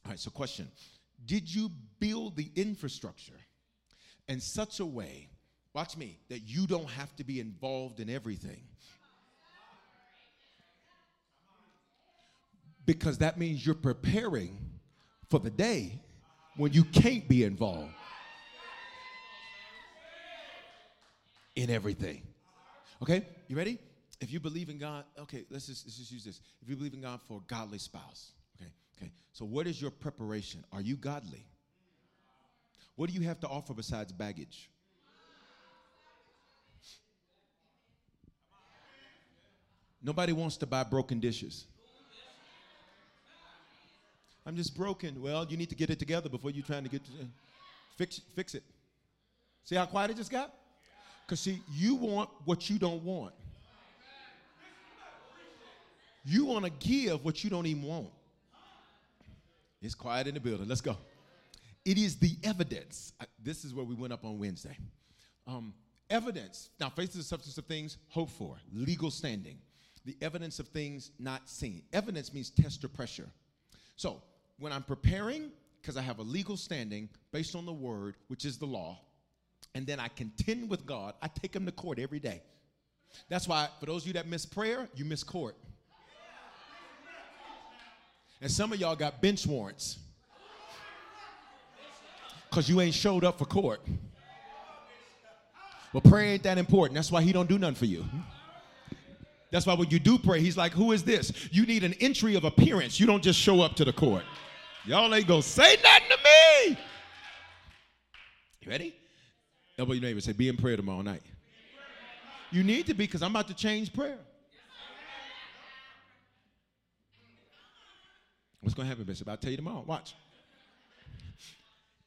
all right, so question Did you build the infrastructure in such a way, watch me, that you don't have to be involved in everything? Because that means you're preparing for the day when you can't be involved in everything. Okay, you ready? If you believe in God, okay, let's just, let's just use this. If you believe in God for a godly spouse, okay, okay. So what is your preparation? Are you godly? What do you have to offer besides baggage? Nobody wants to buy broken dishes. I'm just broken. Well, you need to get it together before you're trying to get to fix fix it. See how quiet it just got? Because see, you want what you don't want. You want to give what you don't even want. It's quiet in the building. Let's go. It is the evidence. This is where we went up on Wednesday. Um, evidence. Now, faith is the substance of things hoped for, legal standing. The evidence of things not seen. Evidence means test or pressure. So, when I'm preparing, because I have a legal standing based on the word, which is the law, and then I contend with God, I take him to court every day. That's why, for those of you that miss prayer, you miss court. And some of y'all got bench warrants because you ain't showed up for court. Well, prayer ain't that important. That's why he don't do nothing for you. That's why when you do pray, he's like, who is this? You need an entry of appearance. You don't just show up to the court. Y'all ain't gonna say nothing to me. You ready? Elbow your neighbor say, be in prayer tomorrow night. You need to be because I'm about to change prayer. What's gonna happen, Bishop? I'll tell you tomorrow. Watch.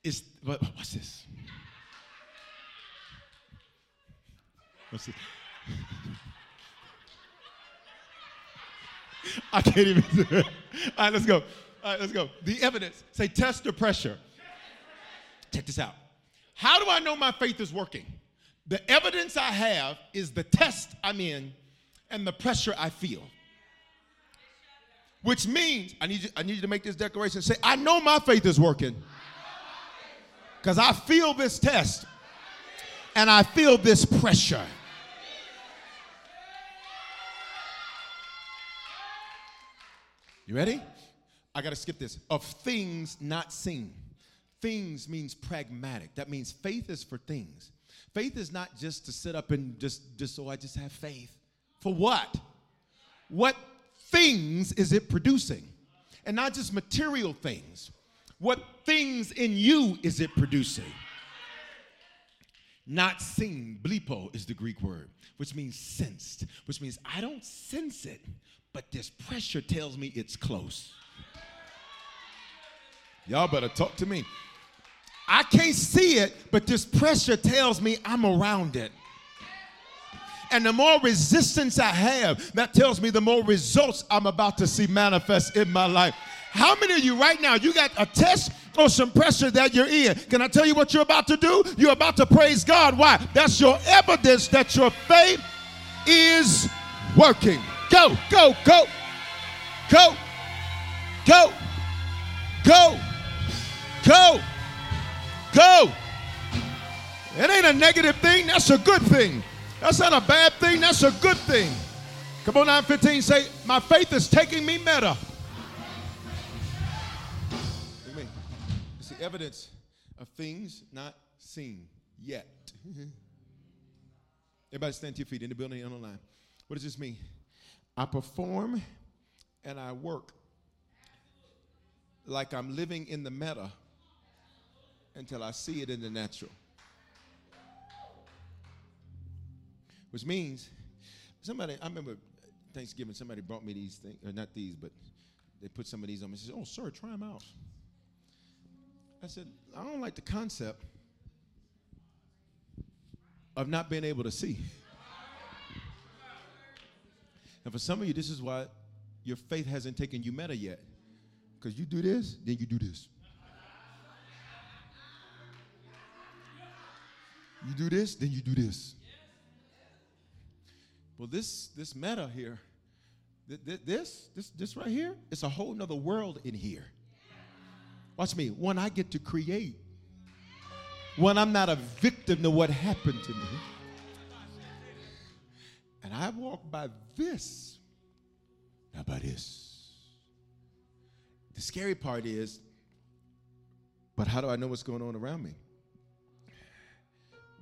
It's but what's this? What's this? (laughs) I can't even it. All right, let's go. All right, let's go. The evidence. Say test the pressure. Check this out. How do I know my faith is working? The evidence I have is the test I'm in and the pressure I feel. Which means, I need you, I need you to make this declaration. Say, I know my faith is working. Because I feel this test and I feel this pressure. You ready? I got to skip this. Of things not seen. Things means pragmatic. That means faith is for things. Faith is not just to sit up and just, just so I just have faith. For what? What things is it producing? And not just material things. What things in you is it producing? Not seen, blepo is the Greek word, which means sensed, which means I don't sense it, but this pressure tells me it's close. Y'all better talk to me. I can't see it, but this pressure tells me I'm around it. And the more resistance I have, that tells me the more results I'm about to see manifest in my life. How many of you right now, you got a test or some pressure that you're in? Can I tell you what you're about to do? You're about to praise God. Why? That's your evidence that your faith is working. Go, go, go, go, go, go, go, go. It ain't a negative thing, that's a good thing. That's not a bad thing, that's a good thing. Come on, 915, say, My faith is taking me meta. Me. It's the evidence of things not seen yet. (laughs) Everybody stand to your feet in the building and online. What does this mean? I perform and I work like I'm living in the meta until I see it in the natural. Which means somebody, I remember Thanksgiving, somebody brought me these things, or not these, but they put some of these on me. She said, Oh, sir, try them out. I said, I don't like the concept of not being able to see. And for some of you, this is why your faith hasn't taken you meta yet. Because you do this, then you do this. You do this, then you do this. Well, this this meta here, th- th- this this this right here, it's a whole nother world in here. Watch me. One I get to create. One I'm not a victim to what happened to me. And I walk by this, not by this. The scary part is, but how do I know what's going on around me?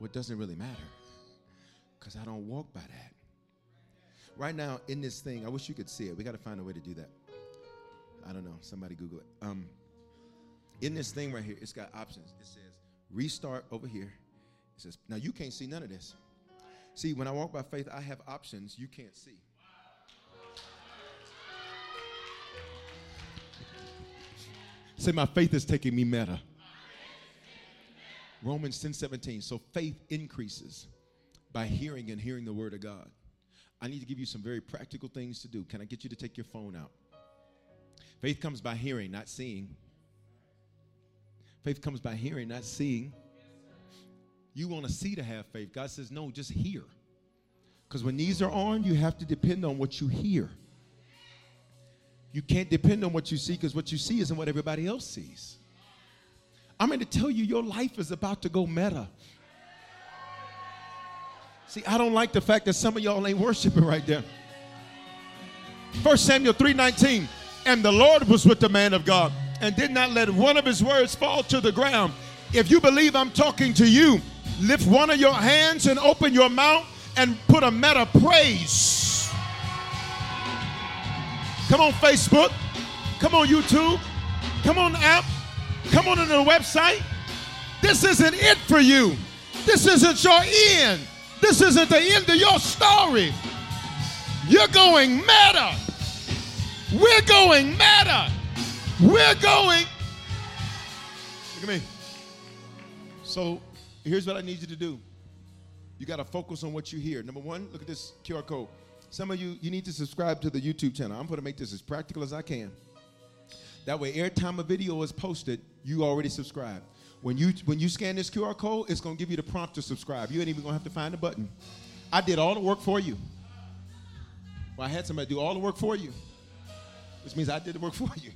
It doesn't really matter because I don't walk by that. Right now, in this thing, I wish you could see it. We got to find a way to do that. I don't know. Somebody Google it. Um, in this thing right here, it's got options. It says restart over here. It says, now you can't see none of this. See, when I walk by faith, I have options you can't see. Say, my faith is taking me meta. Romans 10 17. So faith increases by hearing and hearing the word of God. I need to give you some very practical things to do. Can I get you to take your phone out? Faith comes by hearing, not seeing. Faith comes by hearing, not seeing. You want to see to have faith. God says, no, just hear. Because when these are on, you have to depend on what you hear. You can't depend on what you see because what you see isn't what everybody else sees. I'm going to tell you, your life is about to go meta. See, I don't like the fact that some of y'all ain't worshiping right there. 1 Samuel 3:19, and the Lord was with the man of God and did not let one of his words fall to the ground. If you believe I'm talking to you, lift one of your hands and open your mouth and put a meta praise. Come on, Facebook. Come on, YouTube. Come on, app. Come on to the website. This isn't it for you. This isn't your end. This isn't the end of your story. You're going meta. We're going meta. We're going. Look at me. So here's what I need you to do. You got to focus on what you hear. Number one, look at this QR code. Some of you, you need to subscribe to the YouTube channel. I'm going to make this as practical as I can. That way, every time a video is posted, you already subscribe. When you when you scan this QR code, it's gonna give you the prompt to subscribe. You ain't even gonna have to find the button. I did all the work for you. Well, I had somebody do all the work for you, which means I did the work (laughs) for you.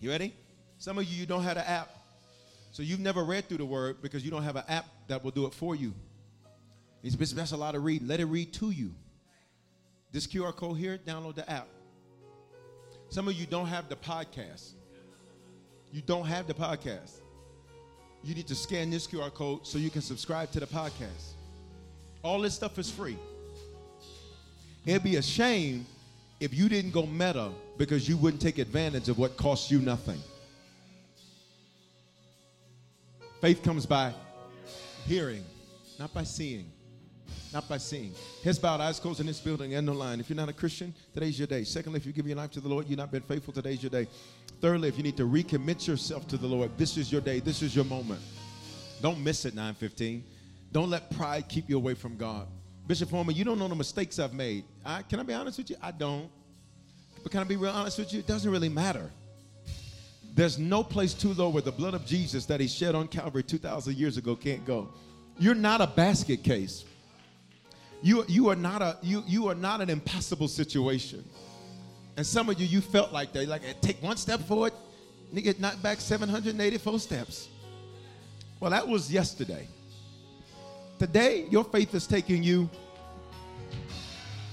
You ready? Some of you you don't have the app, so you've never read through the word because you don't have an app that will do it for you. It's that's a lot of reading. Let it read to you. This QR code here, download the app. Some of you don't have the podcast. You don't have the podcast. You need to scan this QR code so you can subscribe to the podcast. All this stuff is free. It'd be a shame if you didn't go meta because you wouldn't take advantage of what costs you nothing. Faith comes by hearing, not by seeing. Not by seeing. Heads bowed, eyes closed in this building and no line. If you're not a Christian, today's your day. Secondly, if you give your life to the Lord, you've not been faithful, today's your day. Thirdly, if you need to recommit yourself to the Lord, this is your day. This is your moment. Don't miss it, 915. Don't let pride keep you away from God. Bishop Foreman, you don't know the mistakes I've made. I, can I be honest with you? I don't. But can I be real honest with you? It doesn't really matter. There's no place too low where the blood of Jesus that he shed on Calvary 2,000 years ago can't go. You're not a basket case. You, you, are not a, you, you are not an impossible situation. And some of you, you felt like that. Like, take one step forward, and get knocked back 784 steps. Well, that was yesterday. Today, your faith is taking you.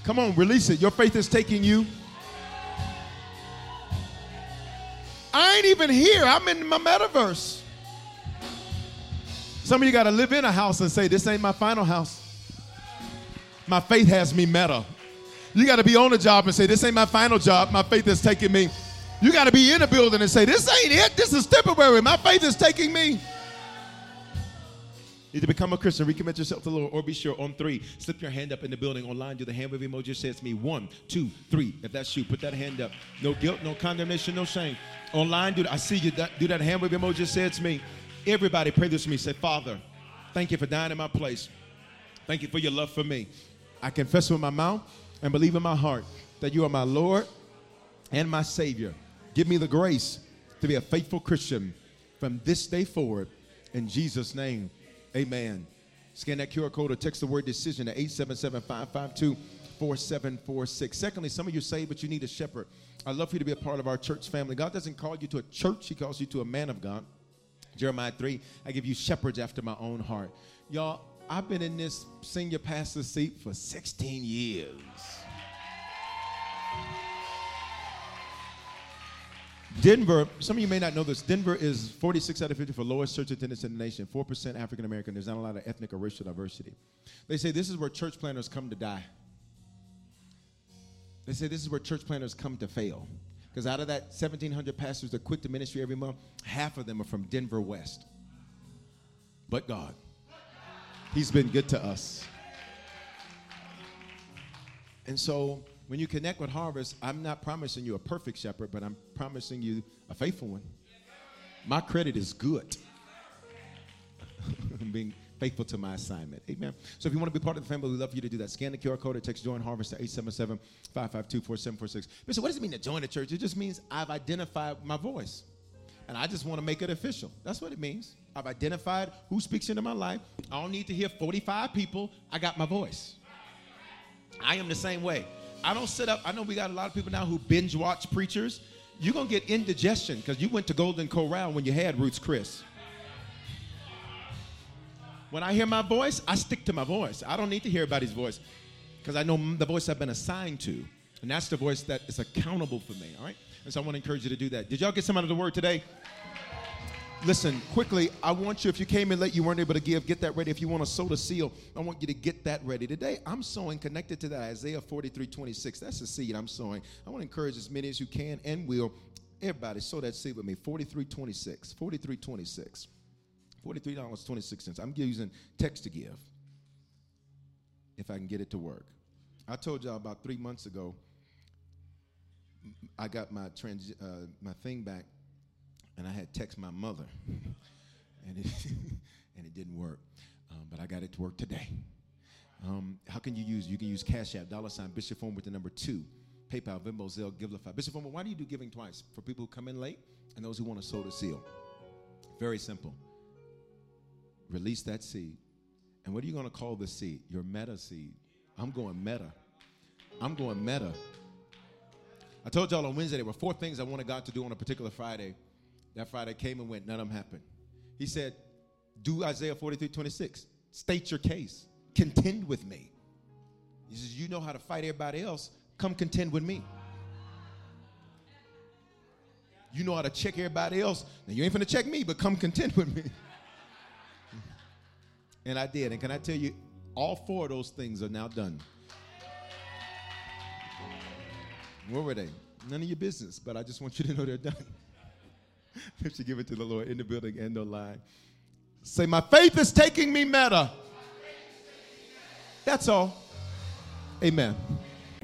Come on, release it. Your faith is taking you. I ain't even here. I'm in my metaverse. Some of you got to live in a house and say, This ain't my final house. My faith has me meta. You got to be on a job and say, This ain't my final job. My faith is taking me. You got to be in a building and say, This ain't it. This is temporary. My faith is taking me need to become a Christian, recommit yourself to the Lord, or be sure on three. Slip your hand up in the building. Online, do the hand wave emoji. Say it's me. One, two, three. If that's you, put that hand up. No guilt, no condemnation, no shame. Online, do I see you. Do that hand wave emoji. Say it's me. Everybody, pray this with me. Say, Father, thank you for dying in my place. Thank you for your love for me. I confess with my mouth and believe in my heart that you are my Lord and my Savior. Give me the grace to be a faithful Christian from this day forward. In Jesus' name. Amen. Scan that QR code or text the word decision at 877 552 4746. Secondly, some of you say, but you need a shepherd. I'd love for you to be a part of our church family. God doesn't call you to a church, He calls you to a man of God. Jeremiah 3, I give you shepherds after my own heart. Y'all, I've been in this senior pastor seat for 16 years. Denver, some of you may not know this. Denver is 46 out of 50 for lowest church attendance in the nation. 4% African American. There's not a lot of ethnic or racial diversity. They say this is where church planters come to die. They say this is where church planters come to fail. Because out of that 1,700 pastors that quit the ministry every month, half of them are from Denver West. But God, He's been good to us. And so when you connect with Harvest, I'm not promising you a perfect shepherd, but I'm promising you a faithful one. My credit is good. I'm (laughs) being faithful to my assignment. Amen. So if you want to be part of the family, we'd love for you to do that. Scan the QR code or text Join Harvest to 877 552 4746. Bishop, what does it mean to join the church? It just means I've identified my voice. And I just want to make it official. That's what it means. I've identified who speaks into my life. I don't need to hear 45 people. I got my voice. I am the same way. I don't sit up. I know we got a lot of people now who binge watch preachers. You're going to get indigestion because you went to Golden Corral when you had Ruth's Chris. When I hear my voice, I stick to my voice. I don't need to hear everybody's voice because I know the voice I've been assigned to. And that's the voice that is accountable for me, all right? And so I want to encourage you to do that. Did y'all get some out of the word today? Listen, quickly, I want you, if you came in late, you weren't able to give, get that ready. If you want to sow the seal, I want you to get that ready. Today, I'm sowing connected to that Isaiah 43 26. That's the seed I'm sowing. I want to encourage as many as you can and will. Everybody, sow that seed with me. 43 26. 43 26. $43.26. I'm using text to give if I can get it to work. I told y'all about three months ago, I got my, trans, uh, my thing back and I had text my mother, (laughs) and it (laughs) and it didn't work. Um, but I got it to work today. Um, how can you use? You can use Cash App, dollar sign Bishop Foreman with the number two, PayPal, Venmo, Zelle, Givelify. Bishop Foreman, why do you do giving twice? For people who come in late and those who want to sow the seal. Very simple. Release that seed. And what are you going to call the seed? Your meta seed. I'm going meta. I'm going meta. I told y'all on Wednesday there were four things I wanted God to do on a particular Friday. That Friday came and went, none of them happened. He said, Do Isaiah 43 26. State your case. Contend with me. He says, You know how to fight everybody else. Come contend with me. You know how to check everybody else. Now, you ain't finna check me, but come contend with me. (laughs) and I did. And can I tell you, all four of those things are now done. Where were they? None of your business, but I just want you to know they're done. (laughs) you give it to the Lord in the building and online. Say, My faith is taking me meta. That's all. Amen.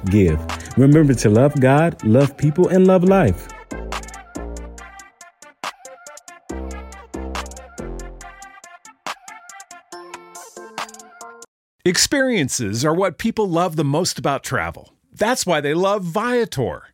give. Remember to love God, love people, and love life. Experiences are what people love the most about travel. That's why they love Viator.